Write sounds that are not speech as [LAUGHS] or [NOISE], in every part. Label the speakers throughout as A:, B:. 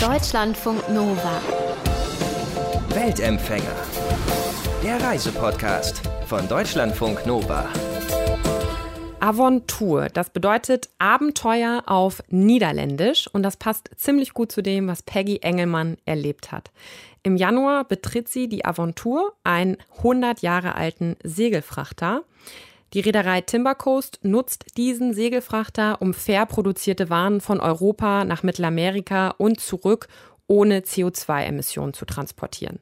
A: Deutschlandfunk Nova.
B: Weltempfänger. Der Reisepodcast von Deutschlandfunk Nova.
C: Aventur, das bedeutet Abenteuer auf Niederländisch und das passt ziemlich gut zu dem, was Peggy Engelmann erlebt hat. Im Januar betritt sie die Aventur, einen 100 Jahre alten Segelfrachter. Die Reederei Timbercoast nutzt diesen Segelfrachter, um fair produzierte Waren von Europa nach Mittelamerika und zurück ohne CO2-Emissionen zu transportieren.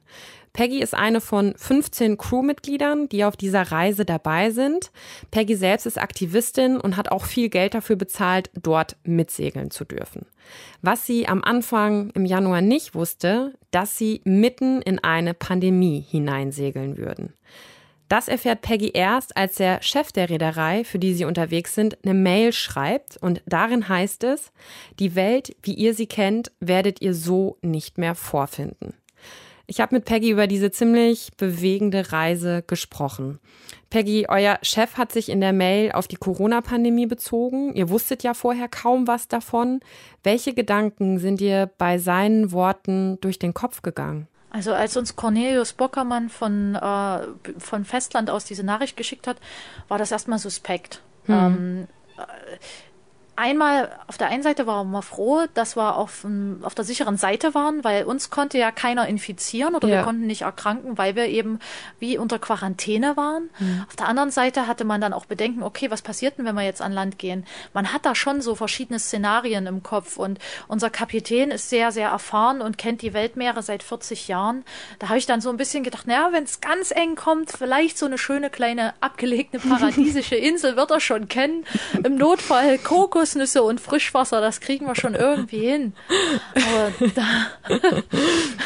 C: Peggy ist eine von 15 Crewmitgliedern, die auf dieser Reise dabei sind. Peggy selbst ist Aktivistin und hat auch viel Geld dafür bezahlt, dort mitsegeln zu dürfen. Was sie am Anfang im Januar nicht wusste, dass sie mitten in eine Pandemie hineinsegeln würden. Das erfährt Peggy erst, als der Chef der Reederei, für die sie unterwegs sind, eine Mail schreibt und darin heißt es, die Welt, wie ihr sie kennt, werdet ihr so nicht mehr vorfinden. Ich habe mit Peggy über diese ziemlich bewegende Reise gesprochen. Peggy, euer Chef hat sich in der Mail auf die Corona-Pandemie bezogen. Ihr wusstet ja vorher kaum was davon. Welche Gedanken sind dir bei seinen Worten durch den Kopf gegangen?
D: Also als uns Cornelius Bockermann von, äh, von Festland aus diese Nachricht geschickt hat, war das erstmal suspekt. Hm. Ähm, äh, einmal auf der einen Seite waren wir froh, dass wir auf, auf der sicheren Seite waren, weil uns konnte ja keiner infizieren oder ja. wir konnten nicht erkranken, weil wir eben wie unter Quarantäne waren. Mhm. Auf der anderen Seite hatte man dann auch Bedenken, okay, was passiert denn, wenn wir jetzt an Land gehen? Man hat da schon so verschiedene Szenarien im Kopf und unser Kapitän ist sehr, sehr erfahren und kennt die Weltmeere seit 40 Jahren. Da habe ich dann so ein bisschen gedacht, naja, wenn es ganz eng kommt, vielleicht so eine schöne kleine abgelegene [LAUGHS] paradiesische Insel wird er schon kennen. Im Notfall Kokos Kokosnüsse und Frischwasser, das kriegen wir schon irgendwie hin. Aber da, [LAUGHS]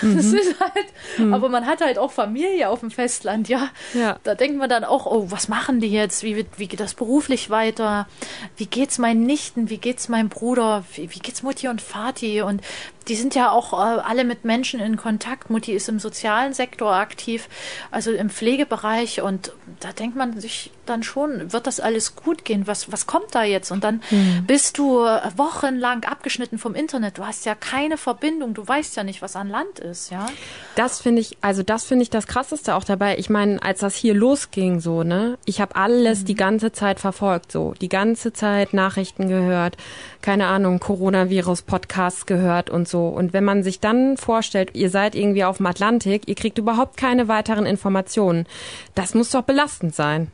D: mhm. halt, mhm. aber man hat halt auch Familie auf dem Festland, ja. ja. Da denkt man dann auch, oh, was machen die jetzt? Wie, wie geht das beruflich weiter? Wie geht's meinen Nichten? Wie geht's meinem Bruder? Wie, wie geht's Mutti und Vati? Und die sind ja auch äh, alle mit Menschen in Kontakt. Mutti ist im sozialen Sektor aktiv, also im Pflegebereich. Und da denkt man sich dann schon, wird das alles gut gehen? Was, was kommt da jetzt? Und dann mhm. bist du wochenlang abgeschnitten vom Internet. Du hast ja keine Verbindung. Du weißt ja nicht, was an Land ist, ja.
C: Das finde ich, also das finde ich das Krasseste auch dabei. Ich meine, als das hier losging, so, ne, ich habe alles mhm. die ganze Zeit verfolgt, so, die ganze Zeit Nachrichten gehört, keine Ahnung, Coronavirus-Podcasts gehört und so. Und wenn man sich dann vorstellt, ihr seid irgendwie auf dem Atlantik, ihr kriegt überhaupt keine weiteren Informationen, das muss doch belastend sein.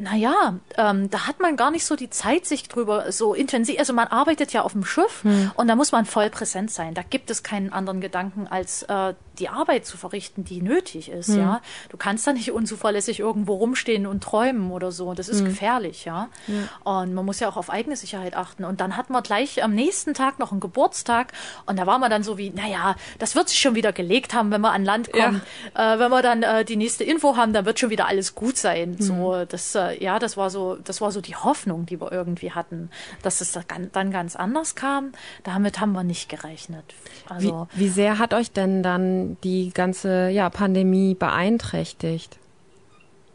D: Naja, ähm, da hat man gar nicht so die Zeit, sich drüber so intensiv, also man arbeitet ja auf dem Schiff hm. und da muss man voll präsent sein. Da gibt es keinen anderen Gedanken, als äh, die Arbeit zu verrichten, die nötig ist, hm. ja. Du kannst da nicht unzuverlässig irgendwo rumstehen und träumen oder so. Das ist hm. gefährlich, ja? ja. Und man muss ja auch auf eigene Sicherheit achten. Und dann hatten wir gleich am nächsten Tag noch einen Geburtstag und da war man dann so wie, naja, das wird sich schon wieder gelegt haben, wenn wir an Land kommen. Ja. Äh, wenn wir dann äh, die nächste Info haben, dann wird schon wieder alles gut sein. Hm. So, das äh, ja, das war so, das war so die Hoffnung, die wir irgendwie hatten, dass es dann ganz anders kam. Damit haben wir nicht gerechnet.
C: Also, wie, wie sehr hat euch denn dann die ganze ja, Pandemie beeinträchtigt?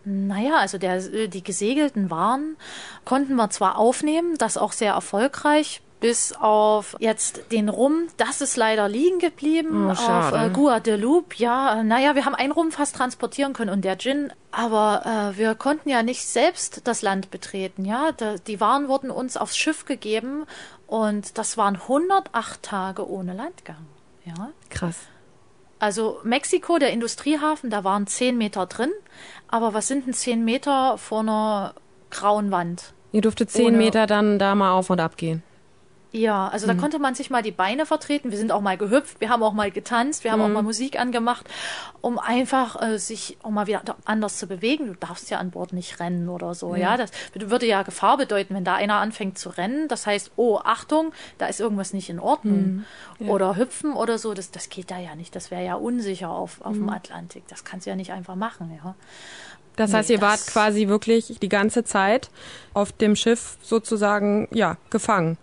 D: Naja, also der, die gesegelten Waren konnten wir zwar aufnehmen, das auch sehr erfolgreich, bis auf jetzt den Rum, das ist leider liegen geblieben. Oh, auf äh, Guadeloupe, ja, naja, wir haben einen Rum fast transportieren können und der Gin, aber äh, wir konnten ja nicht selbst das Land betreten, ja. Da, die Waren wurden uns aufs Schiff gegeben und das waren 108 Tage ohne Landgang, ja.
C: Krass.
D: Also Mexiko, der Industriehafen, da waren 10 Meter drin, aber was sind denn 10 Meter vor einer grauen Wand?
C: Ihr durftet 10 Meter dann da mal auf und ab gehen.
D: Ja, also mhm. da konnte man sich mal die Beine vertreten. Wir sind auch mal gehüpft, wir haben auch mal getanzt, wir haben mhm. auch mal Musik angemacht, um einfach äh, sich auch mal wieder anders zu bewegen. Du darfst ja an Bord nicht rennen oder so. Mhm. Ja, das würde ja Gefahr bedeuten, wenn da einer anfängt zu rennen. Das heißt, oh, Achtung, da ist irgendwas nicht in Ordnung. Mhm. Ja. Oder hüpfen oder so, das, das geht da ja nicht. Das wäre ja unsicher auf, auf dem mhm. Atlantik. Das kannst du ja nicht einfach machen, ja.
C: Das heißt, ihr wart quasi wirklich die ganze Zeit auf dem Schiff sozusagen, ja, gefangen.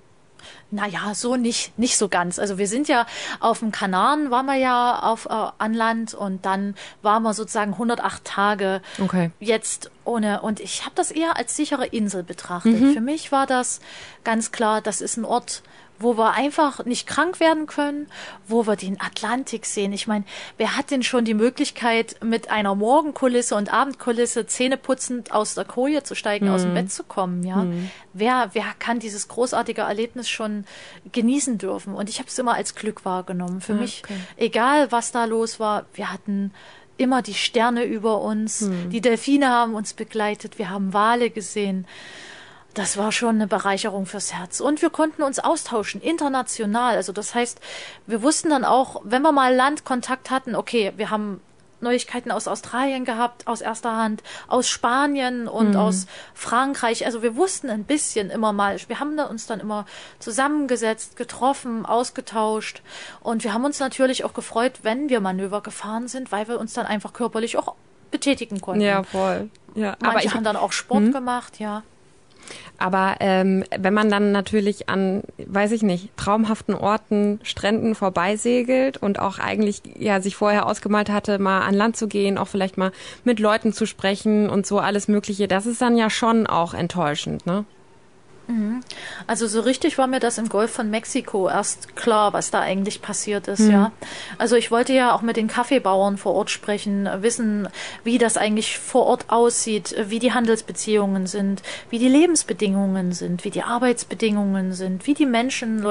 D: Naja, so nicht, nicht so ganz. Also wir sind ja auf dem Kanaren, waren wir ja auf äh, an Land und dann waren wir sozusagen 108 Tage
C: okay.
D: jetzt ohne. Und ich habe das eher als sichere Insel betrachtet. Mhm. Für mich war das ganz klar, das ist ein Ort, wo wir einfach nicht krank werden können, wo wir den Atlantik sehen. Ich meine, wer hat denn schon die Möglichkeit, mit einer Morgenkulisse und Abendkulisse zähneputzend aus der Koje zu steigen, mhm. aus dem mhm. Bett zu kommen? Ja, mhm. wer, wer kann dieses großartige Erlebnis schon genießen dürfen? Und ich habe es immer als Glück wahrgenommen. Für okay. mich, egal was da los war, wir hatten immer die Sterne über uns, mhm. die Delfine haben uns begleitet, wir haben Wale gesehen das war schon eine Bereicherung fürs Herz. Und wir konnten uns austauschen, international. Also das heißt, wir wussten dann auch, wenn wir mal Landkontakt hatten, okay, wir haben Neuigkeiten aus Australien gehabt, aus erster Hand, aus Spanien und mhm. aus Frankreich. Also wir wussten ein bisschen immer mal, wir haben uns dann immer zusammengesetzt, getroffen, ausgetauscht. Und wir haben uns natürlich auch gefreut, wenn wir Manöver gefahren sind, weil wir uns dann einfach körperlich auch betätigen konnten.
C: Ja, voll. Ja,
D: Manche aber ich haben dann auch Sport hm? gemacht, ja.
C: Aber ähm, wenn man dann natürlich an, weiß ich nicht, traumhaften Orten, Stränden vorbeisegelt und auch eigentlich ja sich vorher ausgemalt hatte, mal an Land zu gehen, auch vielleicht mal mit Leuten zu sprechen und so alles Mögliche, das ist dann ja schon auch enttäuschend, ne?
D: Mhm. Also so richtig war mir das im Golf von Mexiko erst klar, was da eigentlich passiert ist, mhm. ja. Also ich wollte ja auch mit den Kaffeebauern vor Ort sprechen, wissen, wie das eigentlich vor Ort aussieht, wie die Handelsbeziehungen sind, wie die Lebensbedingungen sind, wie die Arbeitsbedingungen sind, wie die Menschen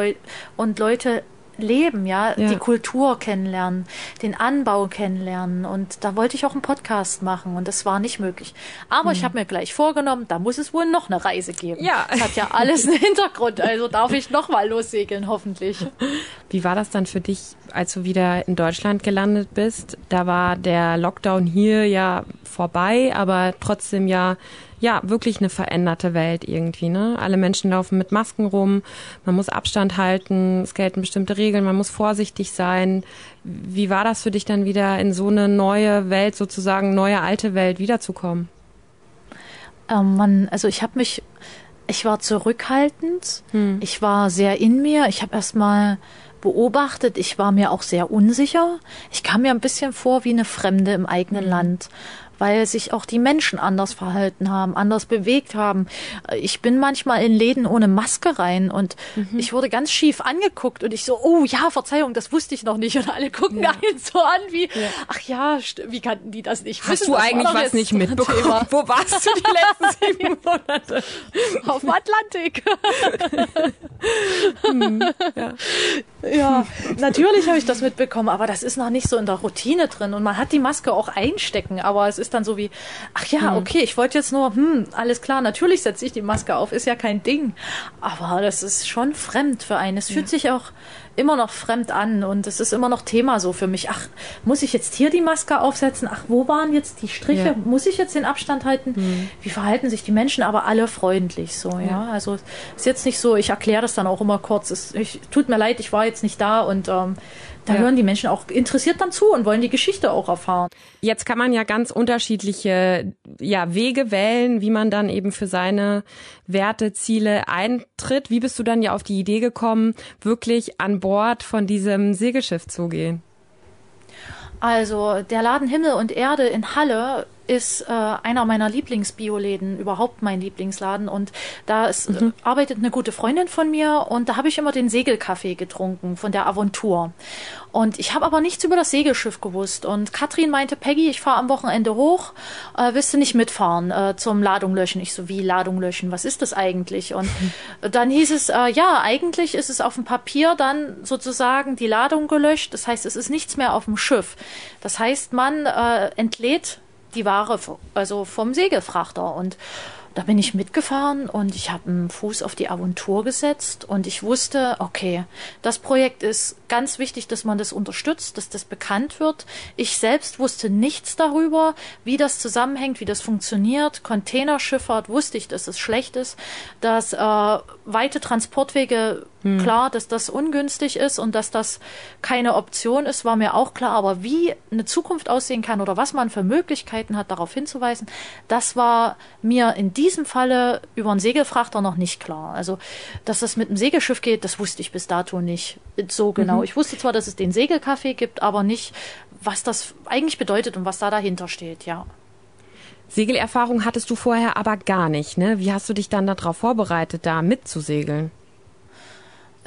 D: und Leute leben, ja? ja, die Kultur kennenlernen, den Anbau kennenlernen. Und da wollte ich auch einen Podcast machen und das war nicht möglich. Aber mhm. ich habe mir gleich vorgenommen, da muss es wohl noch eine Reise geben. Ja. Das hat ja alles einen Hintergrund, also darf ich noch mal lossegeln, hoffentlich.
C: Wie war das dann für dich, als du wieder in Deutschland gelandet bist? Da war der Lockdown hier ja vorbei, aber trotzdem ja ja, wirklich eine veränderte Welt irgendwie, ne? Alle Menschen laufen mit Masken rum, man muss Abstand halten, es gelten bestimmte Regeln, man muss vorsichtig sein. Wie war das für dich dann wieder in so eine neue Welt, sozusagen neue alte Welt wiederzukommen?
D: Ähm, man, also ich habe mich, ich war zurückhaltend, hm. ich war sehr in mir, ich habe erstmal beobachtet. Ich war mir auch sehr unsicher. Ich kam mir ein bisschen vor wie eine Fremde im eigenen mhm. Land weil sich auch die Menschen anders verhalten haben, anders bewegt haben. Ich bin manchmal in Läden ohne Maske rein und mhm. ich wurde ganz schief angeguckt und ich so, oh ja, Verzeihung, das wusste ich noch nicht. Und alle gucken ja. einen so an wie, ja. ach ja, wie kannten die das nicht?
C: Hast wissen, du eigentlich was nicht mitbekommen? Wo warst du die letzten [LAUGHS] sieben Monate?
D: Auf dem Atlantik. [LAUGHS] hm, ja. ja, natürlich habe ich das mitbekommen, aber das ist noch nicht so in der Routine drin und man hat die Maske auch einstecken, aber es ist ist dann so wie, ach ja, hm. okay, ich wollte jetzt nur, hm, alles klar, natürlich setze ich die Maske auf, ist ja kein Ding. Aber das ist schon fremd für einen. Es fühlt sich auch immer noch fremd an und es ist immer noch Thema so für mich. Ach, muss ich jetzt hier die Maske aufsetzen? Ach, wo waren jetzt die Striche? Ja. Muss ich jetzt den Abstand halten? Mhm. Wie verhalten sich die Menschen? Aber alle freundlich so, ja. ja? Also ist jetzt nicht so, ich erkläre das dann auch immer kurz. Es ich, tut mir leid, ich war jetzt nicht da und ähm, da ja. hören die Menschen auch interessiert dann zu und wollen die Geschichte auch erfahren.
C: Jetzt kann man ja ganz unterschiedliche ja, Wege wählen, wie man dann eben für seine Werte, Ziele eintritt. Wie bist du dann ja auf die Idee gekommen, wirklich an Bord von diesem Segelschiff zu gehen?
D: Also der Laden Himmel und Erde in Halle ist äh, einer meiner Lieblingsbioläden, überhaupt mein Lieblingsladen. Und da ist, mhm. äh, arbeitet eine gute Freundin von mir und da habe ich immer den Segelkaffee getrunken von der Aventur. Und ich habe aber nichts über das Segelschiff gewusst. Und Katrin meinte, Peggy, ich fahre am Wochenende hoch, äh, willst du nicht mitfahren äh, zum Ladung löschen? Ich so, wie Ladung löschen? Was ist das eigentlich? Und [LAUGHS] dann hieß es, äh, ja, eigentlich ist es auf dem Papier dann sozusagen die Ladung gelöscht. Das heißt, es ist nichts mehr auf dem Schiff. Das heißt, man äh, entlädt die Ware also vom Segelfrachter und da bin ich mitgefahren und ich habe einen Fuß auf die Aventur gesetzt und ich wusste, okay, das Projekt ist ganz wichtig, dass man das unterstützt, dass das bekannt wird. Ich selbst wusste nichts darüber, wie das zusammenhängt, wie das funktioniert. Containerschifffahrt wusste ich, dass es schlecht ist, dass äh, weite Transportwege hm. klar, dass das ungünstig ist und dass das keine Option ist, war mir auch klar. Aber wie eine Zukunft aussehen kann oder was man für Möglichkeiten hat, darauf hinzuweisen, das war mir in diesem Falle über einen Segelfrachter noch nicht klar. Also, dass das mit einem Segelschiff geht, das wusste ich bis dato nicht so genau. Mhm. Ich wusste zwar, dass es den Segelkaffee gibt, aber nicht, was das eigentlich bedeutet und was da dahinter steht, ja.
C: Segelerfahrung hattest du vorher aber gar nicht, ne? Wie hast du dich dann darauf vorbereitet, da mitzusegeln?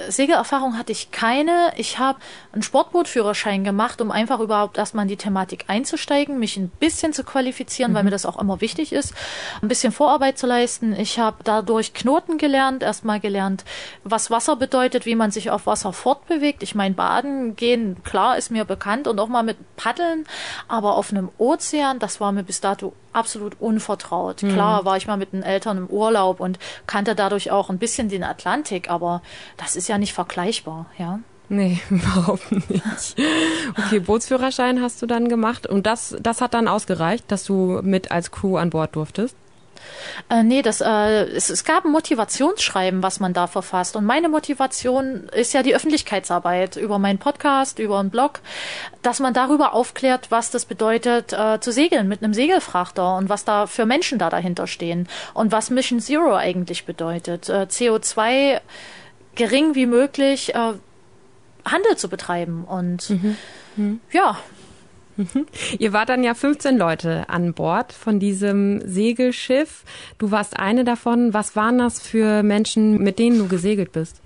D: Segelerfahrung hatte ich keine. Ich habe einen Sportbootführerschein gemacht, um einfach überhaupt erstmal in die Thematik einzusteigen, mich ein bisschen zu qualifizieren, mhm. weil mir das auch immer wichtig ist, ein bisschen Vorarbeit zu leisten. Ich habe dadurch Knoten gelernt, erstmal gelernt, was Wasser bedeutet, wie man sich auf Wasser fortbewegt. Ich meine, Baden gehen, klar, ist mir bekannt und auch mal mit Paddeln, aber auf einem Ozean, das war mir bis dato absolut unvertraut. Mhm. Klar war ich mal mit den Eltern im Urlaub und kannte dadurch auch ein bisschen den Atlantik, aber das ist ja nicht vergleichbar, ja.
C: Nee, [LAUGHS] überhaupt nicht. Okay, Bootsführerschein hast du dann gemacht und das, das hat dann ausgereicht, dass du mit als Crew an Bord durftest?
D: Äh, nee, das, äh, es, es gab ein Motivationsschreiben, was man da verfasst. Und meine Motivation ist ja die Öffentlichkeitsarbeit über meinen Podcast, über einen Blog, dass man darüber aufklärt, was das bedeutet, äh, zu segeln mit einem Segelfrachter und was da für Menschen da dahinter stehen und was Mission Zero eigentlich bedeutet. Äh, CO2 gering wie möglich äh, Handel zu betreiben. Und mhm. Mhm. ja,
C: Mhm. Ihr wart dann ja 15 Leute an Bord von diesem Segelschiff. Du warst eine davon. Was waren das für Menschen, mit denen du gesegelt bist?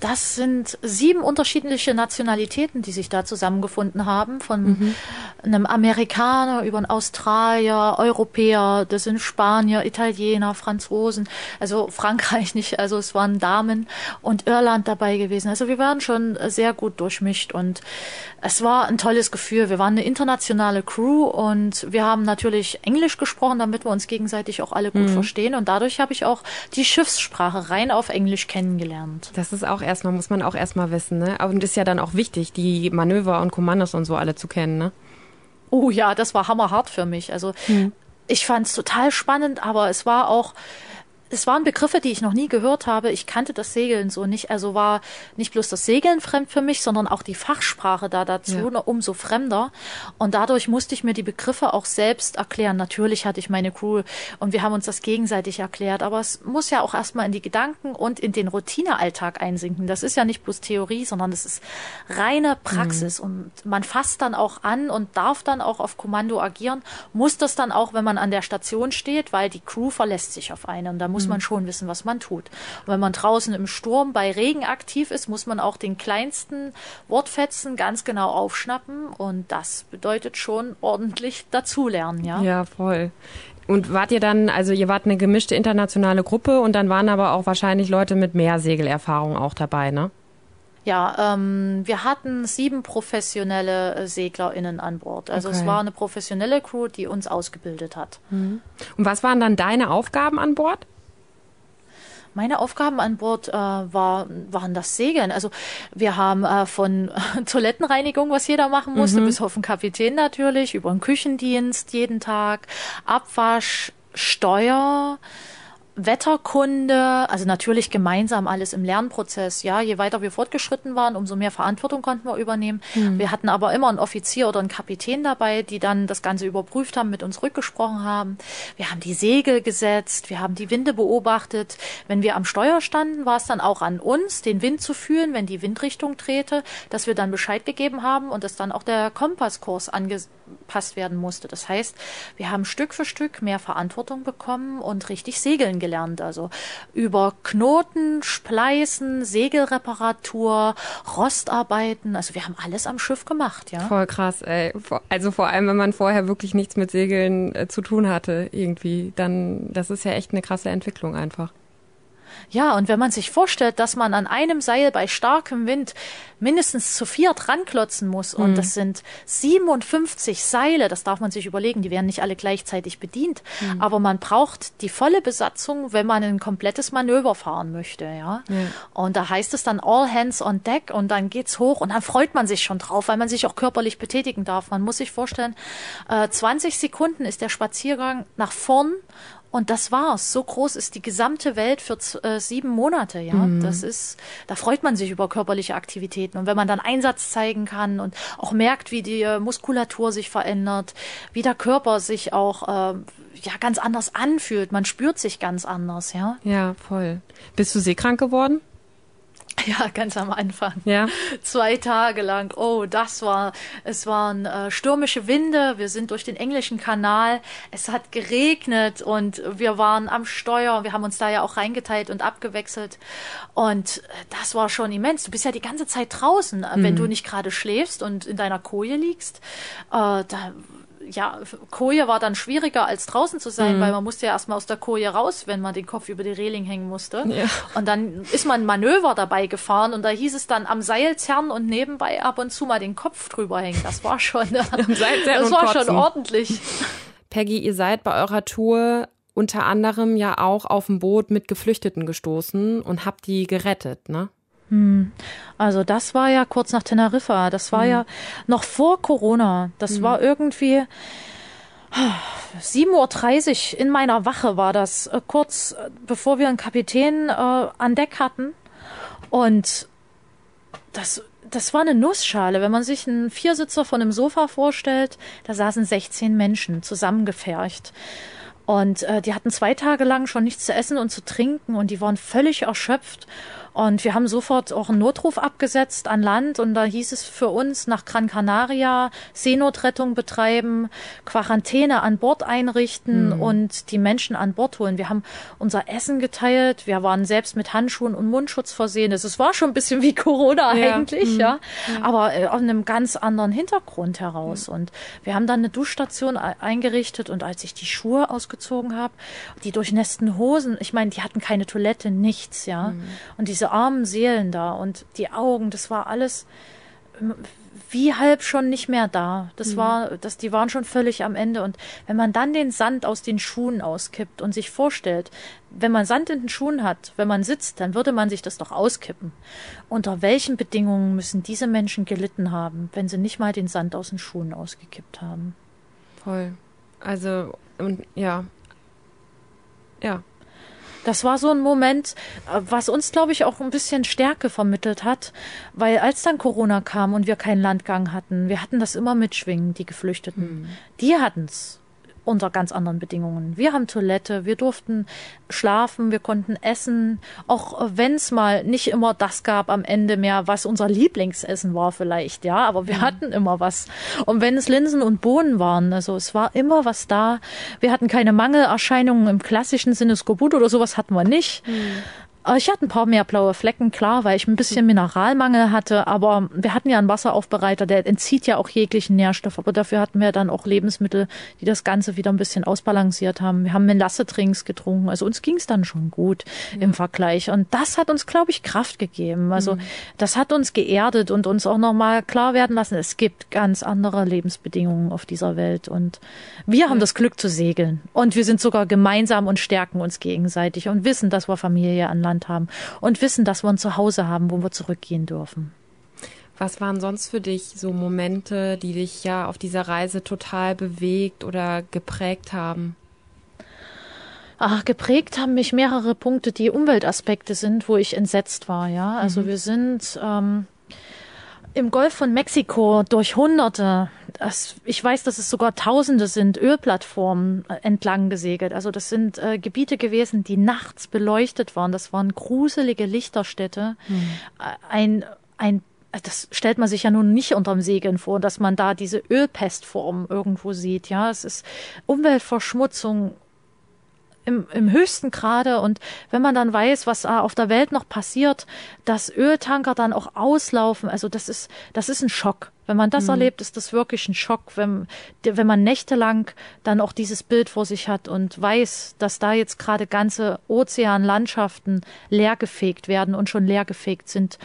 D: Das sind sieben unterschiedliche Nationalitäten, die sich da zusammengefunden haben, von mhm. einem Amerikaner über einen Australier, Europäer, das sind Spanier, Italiener, Franzosen, also Frankreich nicht, also es waren Damen und Irland dabei gewesen. Also wir waren schon sehr gut durchmischt und es war ein tolles Gefühl. Wir waren eine internationale Crew und wir haben natürlich Englisch gesprochen, damit wir uns gegenseitig auch alle gut mhm. verstehen und dadurch habe ich auch die Schiffssprache rein auf Englisch kennengelernt.
C: Das ist auch erstmal, muss man auch erstmal wissen, ne? Und ist ja dann auch wichtig, die Manöver und Kommandos und so alle zu kennen, ne?
D: Oh ja, das war hammerhart für mich. Also hm. ich fand es total spannend, aber es war auch es waren Begriffe, die ich noch nie gehört habe. Ich kannte das Segeln so nicht. Also war nicht bloß das Segeln fremd für mich, sondern auch die Fachsprache da dazu ja. umso fremder. Und dadurch musste ich mir die Begriffe auch selbst erklären. Natürlich hatte ich meine Crew und wir haben uns das gegenseitig erklärt. Aber es muss ja auch erstmal in die Gedanken und in den Routinealltag einsinken. Das ist ja nicht bloß Theorie, sondern das ist reine Praxis. Mhm. Und man fasst dann auch an und darf dann auch auf Kommando agieren. Muss das dann auch, wenn man an der Station steht, weil die Crew verlässt sich auf einen. Und da muss mhm. man schon wissen, was man tut. Und wenn man draußen im Sturm bei Regen aktiv ist, muss man auch den kleinsten Wortfetzen ganz genau aufschnappen. Und das bedeutet schon ordentlich dazulernen, ja.
C: Ja, voll. Und wart ihr dann, also ihr wart eine gemischte internationale Gruppe und dann waren aber auch wahrscheinlich Leute mit mehr Segelerfahrung auch dabei, ne?
D: Ja, ähm, wir hatten sieben professionelle äh, SeglerInnen an Bord. Also okay. es war eine professionelle Crew, die uns ausgebildet hat.
C: Mhm. Und was waren dann deine Aufgaben an Bord?
D: Meine Aufgaben an Bord äh, war, waren das Segeln. Also wir haben äh, von [LAUGHS] Toilettenreinigung, was jeder machen musste, mhm. bis auf den Kapitän natürlich, über den Küchendienst jeden Tag, Abwasch, Steuer, Wetterkunde, also natürlich gemeinsam alles im Lernprozess. Ja, je weiter wir fortgeschritten waren, umso mehr Verantwortung konnten wir übernehmen. Mhm. Wir hatten aber immer einen Offizier oder einen Kapitän dabei, die dann das Ganze überprüft haben, mit uns rückgesprochen haben. Wir haben die Segel gesetzt, wir haben die Winde beobachtet. Wenn wir am Steuer standen, war es dann auch an uns, den Wind zu fühlen, wenn die Windrichtung drehte, dass wir dann Bescheid gegeben haben und dass dann auch der Kompasskurs angepasst werden musste. Das heißt, wir haben Stück für Stück mehr Verantwortung bekommen und richtig segeln gelernt. Also über Knoten, Spleißen, Segelreparatur, Rostarbeiten. Also wir haben alles am Schiff gemacht, ja.
C: Voll krass, ey. Also vor allem, wenn man vorher wirklich nichts mit Segeln äh, zu tun hatte, irgendwie, dann, das ist ja echt eine krasse Entwicklung einfach.
D: Ja, und wenn man sich vorstellt, dass man an einem Seil bei starkem Wind mindestens zu viert ranklotzen muss und mhm. das sind 57 Seile, das darf man sich überlegen, die werden nicht alle gleichzeitig bedient, mhm. aber man braucht die volle Besatzung, wenn man ein komplettes Manöver fahren möchte, ja. Mhm. Und da heißt es dann all hands on deck und dann geht's hoch und dann freut man sich schon drauf, weil man sich auch körperlich betätigen darf. Man muss sich vorstellen, äh, 20 Sekunden ist der Spaziergang nach vorn und das war's. So groß ist die gesamte Welt für äh, sieben Monate, ja. Mhm. Das ist, da freut man sich über körperliche Aktivitäten. Und wenn man dann Einsatz zeigen kann und auch merkt, wie die äh, Muskulatur sich verändert, wie der Körper sich auch äh, ja ganz anders anfühlt, man spürt sich ganz anders, ja.
C: Ja, voll. Bist du seekrank geworden? [LAUGHS]
D: Ja, ganz am Anfang.
C: Ja.
D: Zwei Tage lang. Oh, das war, es waren äh, stürmische Winde. Wir sind durch den englischen Kanal. Es hat geregnet und wir waren am Steuer. Wir haben uns da ja auch reingeteilt und abgewechselt. Und äh, das war schon immens. Du bist ja die ganze Zeit draußen, äh, wenn du nicht gerade schläfst und in deiner Koje liegst. Äh, da ja, Koje war dann schwieriger als draußen zu sein, mhm. weil man musste ja erstmal aus der Koje raus, wenn man den Kopf über die Reling hängen musste. Ja. Und dann ist man ein Manöver dabei gefahren und da hieß es dann am Seil zerren und nebenbei ab und zu mal den Kopf drüber hängen. Das war schon, [LAUGHS] das war schon ordentlich.
C: Peggy, ihr seid bei eurer Tour unter anderem ja auch auf dem Boot mit Geflüchteten gestoßen und habt die gerettet, ne?
D: Hm. Also das war ja kurz nach Teneriffa. Das war hm. ja noch vor Corona. Das hm. war irgendwie 7.30 Uhr in meiner Wache war das, äh, kurz äh, bevor wir einen Kapitän äh, an Deck hatten. Und das, das war eine Nussschale. Wenn man sich einen Viersitzer von einem Sofa vorstellt, da saßen 16 Menschen zusammengefercht. Und äh, die hatten zwei Tage lang schon nichts zu essen und zu trinken und die waren völlig erschöpft. Und wir haben sofort auch einen Notruf abgesetzt an Land und da hieß es für uns nach Gran Canaria Seenotrettung betreiben, Quarantäne an Bord einrichten mhm. und die Menschen an Bord holen. Wir haben unser Essen geteilt, wir waren selbst mit Handschuhen und Mundschutz versehen. Es war schon ein bisschen wie Corona ja. eigentlich, mhm. ja, aber äh, aus einem ganz anderen Hintergrund heraus. Mhm. Und wir haben dann eine Duschstation eingerichtet und als ich die Schuhe ausgezogen habe, die durchnässten Hosen, ich meine, die hatten keine Toilette, nichts, ja. Mhm. Und diese diese armen Seelen da und die Augen, das war alles wie halb schon nicht mehr da. Das mhm. war, das, die waren schon völlig am Ende. Und wenn man dann den Sand aus den Schuhen auskippt und sich vorstellt, wenn man Sand in den Schuhen hat, wenn man sitzt, dann würde man sich das doch auskippen. Unter welchen Bedingungen müssen diese Menschen gelitten haben, wenn sie nicht mal den Sand aus den Schuhen ausgekippt haben?
C: Voll. Also, und ja. Ja,
D: das war so ein Moment, äh, was uns, glaube ich, auch ein bisschen Stärke vermittelt hat, weil als dann Corona kam und wir keinen Landgang hatten, wir hatten das immer mitschwingen, die Geflüchteten. Mhm. Die hatten's unter ganz anderen Bedingungen. Wir haben Toilette, wir durften schlafen, wir konnten essen, auch wenn es mal nicht immer das gab am Ende mehr, was unser Lieblingsessen war vielleicht, ja, aber wir mhm. hatten immer was. Und wenn es Linsen und Bohnen waren, also es war immer was da. Wir hatten keine Mangelerscheinungen im klassischen Sinne, Skorbut oder sowas hatten wir nicht. Mhm. Äh, ich hatte ein paar mehr blaue Flecken, klar, weil ich ein bisschen Mineralmangel hatte, aber wir hatten ja einen Wasseraufbereiter, der entzieht ja auch jeglichen Nährstoff, aber dafür hatten wir dann auch Lebensmittel, die das Ganze wieder ein bisschen ausbalanciert haben. Wir haben Melasse-Trinks getrunken, also uns ging es dann schon gut ja. im Vergleich und das hat uns, glaube ich, Kraft gegeben. Also mhm. das hat uns geerdet und uns auch nochmal klar werden lassen, es gibt ganz andere Lebensbedingungen auf dieser Welt und wir haben das Glück zu segeln und wir sind sogar gemeinsam und stärken uns gegenseitig und wissen, dass wir Familie an Land Land haben und wissen, dass wir ein Zuhause haben, wo wir zurückgehen dürfen.
C: Was waren sonst für dich so Momente, die dich ja auf dieser Reise total bewegt oder geprägt haben?
D: Ach, geprägt haben mich mehrere Punkte, die Umweltaspekte sind, wo ich entsetzt war, ja. Also mhm. wir sind ähm, im Golf von Mexiko durch Hunderte, das, ich weiß, dass es sogar Tausende sind, Ölplattformen äh, entlang gesegelt. Also das sind äh, Gebiete gewesen, die nachts beleuchtet waren. Das waren gruselige Lichterstädte. Mhm. Ein, ein das stellt man sich ja nun nicht unterm Segeln vor, dass man da diese Ölpestform irgendwo sieht. Ja, es ist Umweltverschmutzung im, im höchsten Grade. Und wenn man dann weiß, was auf der Welt noch passiert, dass Öltanker dann auch auslaufen, also das ist, das ist ein Schock. Wenn man das mhm. erlebt, ist das wirklich ein Schock, wenn, wenn man nächtelang dann auch dieses Bild vor sich hat und weiß, dass da jetzt gerade ganze Ozeanlandschaften leergefegt werden und schon leergefegt sind.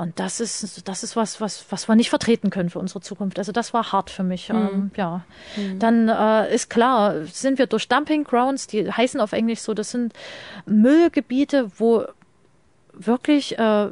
D: Und das ist, das ist was, was, was wir nicht vertreten können für unsere Zukunft. Also das war hart für mich. Mhm. Ähm, ja. Mhm. Dann äh, ist klar, sind wir durch Dumping Grounds, die heißen auf Englisch so, das sind Müllgebiete, wo wirklich äh,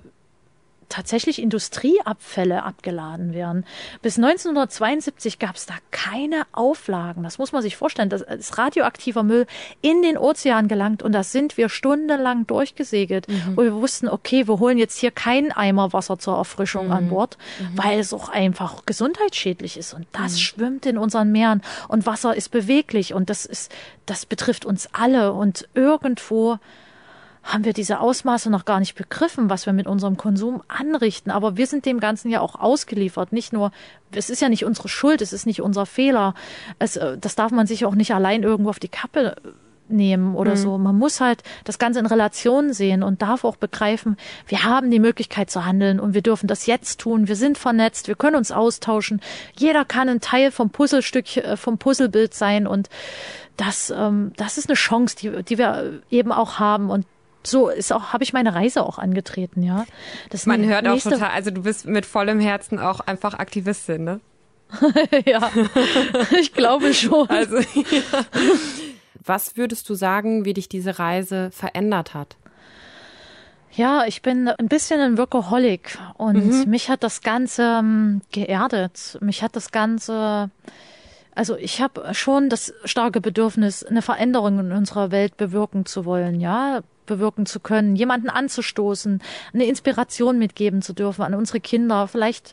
D: tatsächlich Industrieabfälle abgeladen werden. Bis 1972 gab es da keine Auflagen. Das muss man sich vorstellen. Das ist radioaktiver Müll in den Ozean gelangt und da sind wir stundenlang durchgesegelt, mhm. wo wir wussten, okay, wir holen jetzt hier keinen Eimer Wasser zur Erfrischung mhm. an Bord, mhm. weil es auch einfach gesundheitsschädlich ist und das mhm. schwimmt in unseren Meeren und Wasser ist beweglich und das ist, das betrifft uns alle und irgendwo haben wir diese Ausmaße noch gar nicht begriffen, was wir mit unserem Konsum anrichten. Aber wir sind dem Ganzen ja auch ausgeliefert. Nicht nur, es ist ja nicht unsere Schuld, es ist nicht unser Fehler. Es, äh, das darf man sich auch nicht allein irgendwo auf die Kappe nehmen oder mhm. so. Man muss halt das Ganze in Relation sehen und darf auch begreifen, wir haben die Möglichkeit zu handeln und wir dürfen das jetzt tun. Wir sind vernetzt, wir können uns austauschen. Jeder kann ein Teil vom Puzzlestück, äh, vom Puzzlebild sein und das, ähm, das ist eine Chance, die, die wir eben auch haben und so ist auch, habe ich meine Reise auch angetreten, ja.
C: Das Man hört auch total, also du bist mit vollem Herzen auch einfach Aktivistin, ne? [LAUGHS]
D: ja, [LAUGHS] ich glaube schon. Also, ja.
C: Was würdest du sagen, wie dich diese Reise verändert hat?
D: Ja, ich bin ein bisschen ein Workaholic und mhm. mich hat das Ganze ähm, geerdet. Mich hat das Ganze, also ich habe schon das starke Bedürfnis, eine Veränderung in unserer Welt bewirken zu wollen. Ja, bewirken zu können, jemanden anzustoßen, eine Inspiration mitgeben zu dürfen an unsere Kinder, vielleicht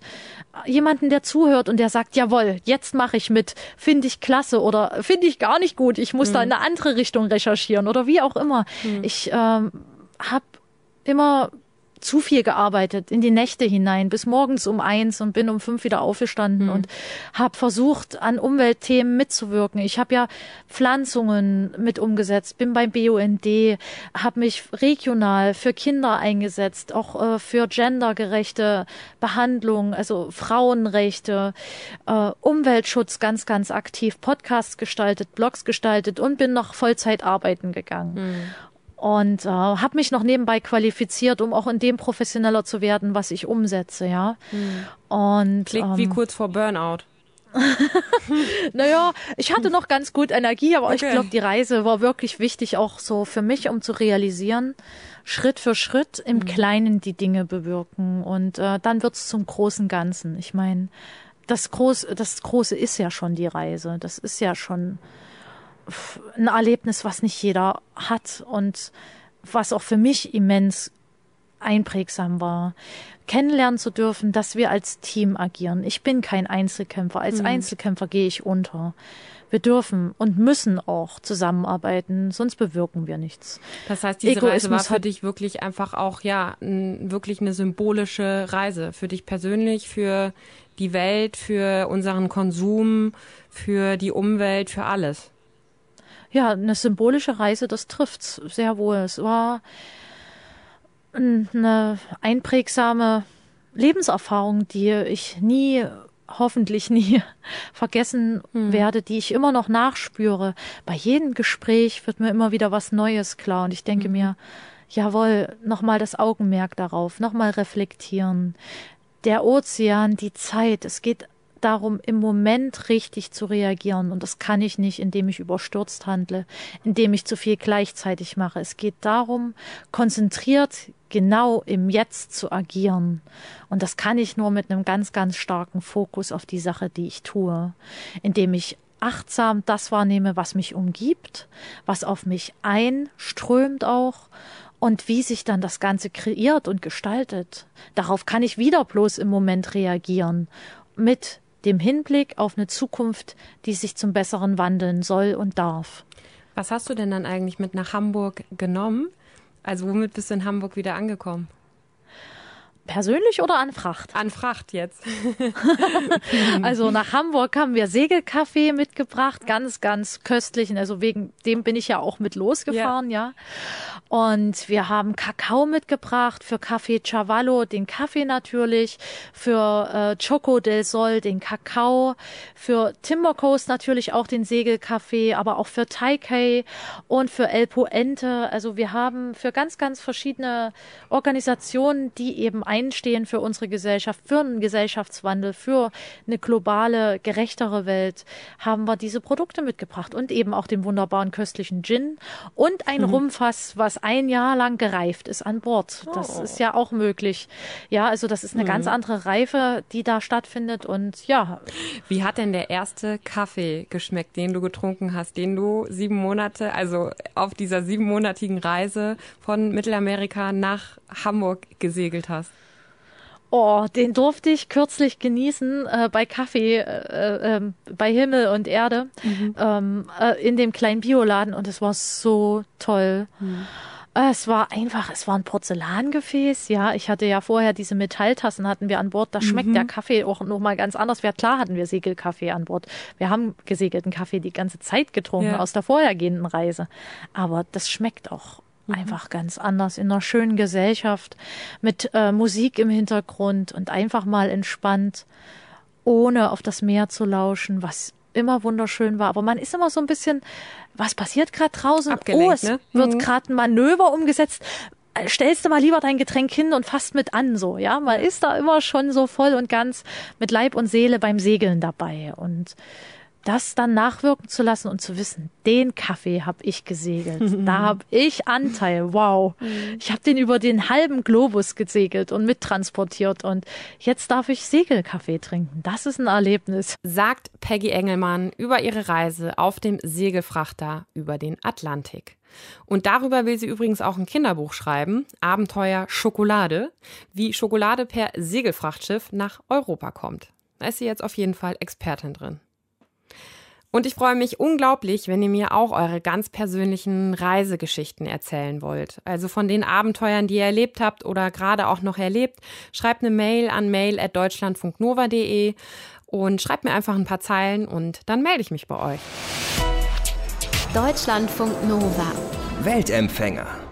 D: jemanden, der zuhört und der sagt, jawohl, jetzt mache ich mit, finde ich klasse oder finde ich gar nicht gut, ich muss mhm. da in eine andere Richtung recherchieren oder wie auch immer. Mhm. Ich ähm, habe immer zu viel gearbeitet, in die Nächte hinein, bis morgens um eins und bin um fünf wieder aufgestanden mhm. und habe versucht, an Umweltthemen mitzuwirken. Ich habe ja Pflanzungen mit umgesetzt, bin beim BUND, habe mich regional für Kinder eingesetzt, auch äh, für gendergerechte Behandlung, also Frauenrechte, äh, Umweltschutz ganz, ganz aktiv, Podcasts gestaltet, Blogs gestaltet und bin noch Vollzeit arbeiten gegangen. Mhm und äh, habe mich noch nebenbei qualifiziert, um auch in dem professioneller zu werden, was ich umsetze, ja.
C: Hm. Und klingt ähm, wie kurz vor Burnout. [LAUGHS]
D: naja, ich hatte noch ganz gut Energie, aber okay. ich glaube, die Reise war wirklich wichtig, auch so für mich, um zu realisieren, Schritt für Schritt im mhm. Kleinen die Dinge bewirken. Und äh, dann wird's zum großen Ganzen. Ich meine, das, Groß, das Große ist ja schon die Reise. Das ist ja schon ein Erlebnis, was nicht jeder hat und was auch für mich immens einprägsam war, kennenlernen zu dürfen, dass wir als Team agieren. Ich bin kein Einzelkämpfer. Als mhm. Einzelkämpfer gehe ich unter. Wir dürfen und müssen auch zusammenarbeiten, sonst bewirken wir nichts.
C: Das heißt, diese Egoismus Reise war für dich wirklich einfach auch, ja, wirklich eine symbolische Reise. Für dich persönlich, für die Welt, für unseren Konsum, für die Umwelt, für alles
D: ja, eine symbolische Reise, das trifft's sehr wohl. Es war eine einprägsame Lebenserfahrung, die ich nie, hoffentlich nie [LAUGHS] vergessen hm. werde, die ich immer noch nachspüre. Bei jedem Gespräch wird mir immer wieder was Neues klar und ich denke hm. mir, jawohl, nochmal das Augenmerk darauf, nochmal reflektieren. Der Ozean, die Zeit, es geht darum, im Moment richtig zu reagieren. Und das kann ich nicht, indem ich überstürzt handle, indem ich zu viel gleichzeitig mache. Es geht darum, konzentriert genau im Jetzt zu agieren. Und das kann ich nur mit einem ganz, ganz starken Fokus auf die Sache, die ich tue, indem ich achtsam das wahrnehme, was mich umgibt, was auf mich einströmt auch und wie sich dann das Ganze kreiert und gestaltet. Darauf kann ich wieder bloß im Moment reagieren mit dem Hinblick auf eine Zukunft, die sich zum Besseren wandeln soll und darf.
C: Was hast du denn dann eigentlich mit nach Hamburg genommen? Also womit bist du in Hamburg wieder angekommen?
D: Persönlich oder an Fracht?
C: An Fracht jetzt. [LAUGHS] [LAUGHS]
D: also nach Hamburg haben wir Segelkaffee mitgebracht, ganz, ganz köstlichen. Also wegen dem bin ich ja auch mit losgefahren, ja. ja. Und wir haben Kakao mitgebracht für Café Chavallo, den Kaffee natürlich, für äh, Choco del Sol, den Kakao, für Timber Coast natürlich auch den Segelkaffee, aber auch für Taikei und für El Puente. Also wir haben für ganz, ganz verschiedene Organisationen, die eben einstehen für unsere Gesellschaft, für einen Gesellschaftswandel, für eine globale, gerechtere Welt, haben wir diese Produkte mitgebracht und eben auch den wunderbaren köstlichen Gin und ein mhm. Rumfass, was ein Jahr lang gereift ist an Bord. Das oh. ist ja auch möglich. Ja, also das ist eine mhm. ganz andere Reife, die da stattfindet und ja.
C: Wie hat denn der erste Kaffee geschmeckt, den du getrunken hast, den du sieben Monate, also auf dieser siebenmonatigen Reise von Mittelamerika nach Hamburg gesegelt hast?
D: Oh, den durfte ich kürzlich genießen äh, bei Kaffee, äh, äh, bei Himmel und Erde mhm. ähm, äh, in dem kleinen Bioladen und es war so toll. Mhm. Es war einfach, es war ein Porzellangefäß, ja. Ich hatte ja vorher diese Metalltassen hatten wir an Bord. Da schmeckt mhm. der Kaffee auch nochmal ganz anders. Ja, klar hatten wir Segelkaffee an Bord. Wir haben gesegelten Kaffee die ganze Zeit getrunken ja. aus der vorhergehenden Reise. Aber das schmeckt auch. Einfach ganz anders in einer schönen Gesellschaft mit äh, Musik im Hintergrund und einfach mal entspannt, ohne auf das Meer zu lauschen, was immer wunderschön war. Aber man ist immer so ein bisschen, was passiert gerade draußen?
C: Abgelenkt,
D: oh, es
C: ne?
D: wird mhm. gerade ein Manöver umgesetzt. Stellst du mal lieber dein Getränk hin und fasst mit an, so, ja. Man ist da immer schon so voll und ganz mit Leib und Seele beim Segeln dabei. Und das dann nachwirken zu lassen und zu wissen, den Kaffee habe ich gesegelt. da [LAUGHS] habe ich Anteil. Wow. Mhm. Ich habe den über den halben Globus gesegelt und mittransportiert und jetzt darf ich Segelkaffee trinken. Das ist ein Erlebnis.
C: Sagt Peggy Engelmann über ihre Reise auf dem Segelfrachter über den Atlantik. Und darüber will sie übrigens auch ein Kinderbuch schreiben, Abenteuer Schokolade, wie Schokolade per Segelfrachtschiff nach Europa kommt. Da ist sie jetzt auf jeden Fall Expertin drin. Und ich freue mich unglaublich, wenn ihr mir auch eure ganz persönlichen Reisegeschichten erzählen wollt. Also von den Abenteuern, die ihr erlebt habt oder gerade auch noch erlebt. Schreibt eine Mail an mail.deutschlandfunknova.de und schreibt mir einfach ein paar Zeilen und dann melde ich mich bei euch.
A: Deutschlandfunk Nova.
B: Weltempfänger.